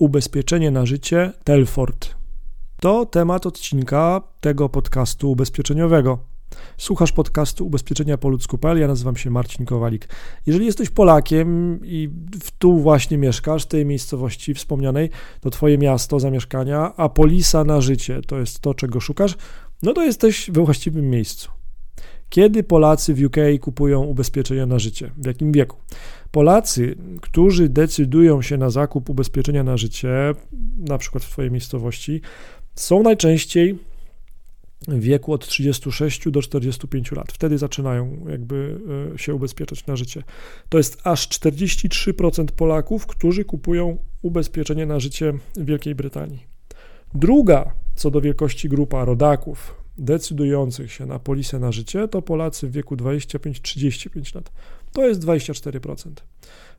ubezpieczenie na życie Telford. To temat odcinka tego podcastu ubezpieczeniowego. Słuchasz podcastu Ubezpieczenia po ludzku.pl, ja nazywam się Marcin Kowalik. Jeżeli jesteś Polakiem i tu właśnie mieszkasz, w tej miejscowości wspomnianej, to twoje miasto zamieszkania, a polisa na życie to jest to, czego szukasz, no to jesteś we właściwym miejscu. Kiedy Polacy w UK kupują ubezpieczenia na życie? W jakim wieku? Polacy, którzy decydują się na zakup ubezpieczenia na życie, na przykład w Twojej miejscowości, są najczęściej w wieku od 36 do 45 lat. Wtedy zaczynają jakby e, się ubezpieczać na życie. To jest aż 43% Polaków, którzy kupują ubezpieczenie na życie w Wielkiej Brytanii. Druga co do wielkości grupa rodaków decydujących się na polisę na życie to Polacy w wieku 25-35 lat. To jest 24%.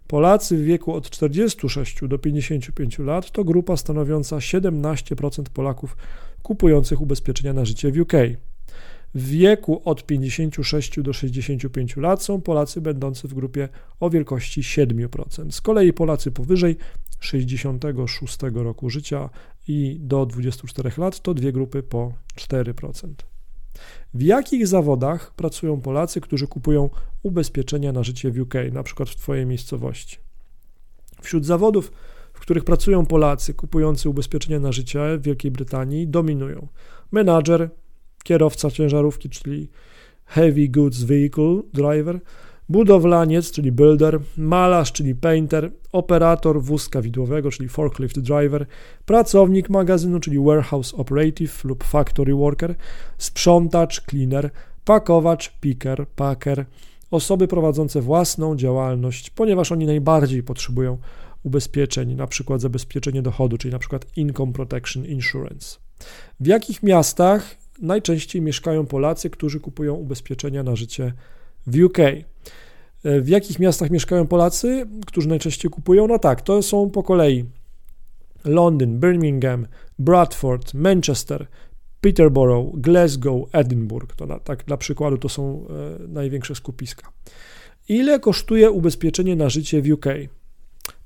Polacy w wieku od 46 do 55 lat to grupa stanowiąca 17% Polaków kupujących ubezpieczenia na życie w UK. W wieku od 56 do 65 lat są Polacy będący w grupie o wielkości 7%. Z kolei Polacy powyżej 66 roku życia i do 24 lat to dwie grupy po 4%. W jakich zawodach pracują Polacy, którzy kupują ubezpieczenia na życie w UK, na przykład w Twojej miejscowości? Wśród zawodów, w których pracują Polacy kupujący ubezpieczenia na życie w Wielkiej Brytanii, dominują menadżer, kierowca ciężarówki, czyli Heavy Goods Vehicle Driver, budowlaniec, czyli builder, malarz, czyli painter, operator wózka widłowego, czyli forklift driver, pracownik magazynu, czyli warehouse operative lub factory worker, sprzątacz, cleaner, pakowacz, picker, packer, osoby prowadzące własną działalność, ponieważ oni najbardziej potrzebują ubezpieczeń, na przykład zabezpieczenie dochodu, czyli na przykład income protection insurance. W jakich miastach najczęściej mieszkają Polacy, którzy kupują ubezpieczenia na życie w UK. E, w jakich miastach mieszkają Polacy, którzy najczęściej kupują? No tak, to są po kolei Londyn, Birmingham, Bradford, Manchester, Peterborough, Glasgow, Edinburgh. To na, tak dla przykładu to są e, największe skupiska. Ile kosztuje ubezpieczenie na życie w UK?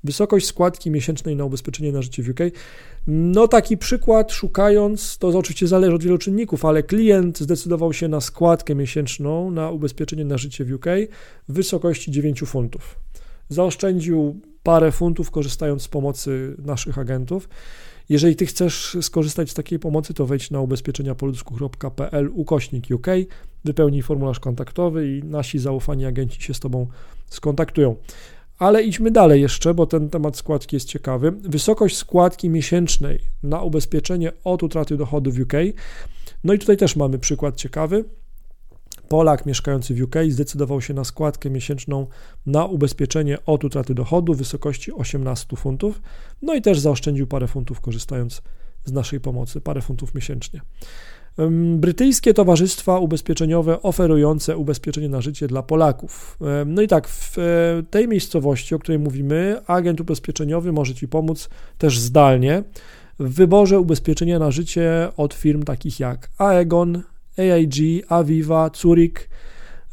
Wysokość składki miesięcznej na ubezpieczenie na życie w UK. No taki przykład szukając, to oczywiście zależy od wielu czynników, ale klient zdecydował się na składkę miesięczną na ubezpieczenie na życie w UK w wysokości 9 funtów. Zaoszczędził parę funtów korzystając z pomocy naszych agentów. Jeżeli ty chcesz skorzystać z takiej pomocy, to wejdź na ubezpieczeniapoludzku.pl ukośnik UK, wypełnij formularz kontaktowy i nasi zaufani agenci się z tobą skontaktują. Ale idźmy dalej jeszcze, bo ten temat składki jest ciekawy. Wysokość składki miesięcznej na ubezpieczenie od utraty dochodu w UK. No i tutaj też mamy przykład ciekawy. Polak mieszkający w UK zdecydował się na składkę miesięczną na ubezpieczenie od utraty dochodu w wysokości 18 funtów. No i też zaoszczędził parę funtów korzystając z naszej pomocy, parę funtów miesięcznie. Brytyjskie towarzystwa ubezpieczeniowe oferujące ubezpieczenie na życie dla Polaków. No i tak, w e, tej miejscowości, o której mówimy, agent ubezpieczeniowy może Ci pomóc też zdalnie w wyborze ubezpieczenia na życie od firm takich jak Aegon, AIG, Aviva, Zurich,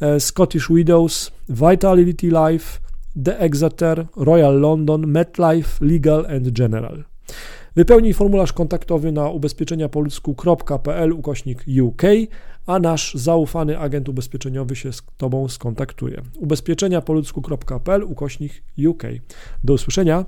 e, Scottish Widows, Vitality Life, The Exeter, Royal London, MetLife, Legal and General. Wypełnij formularz kontaktowy na ubezpieczeniapolsku.pl ukośnik UK, a nasz zaufany agent ubezpieczeniowy się z Tobą skontaktuje. ubezpieczeniapolsku.pl ukośnik UK. Do usłyszenia.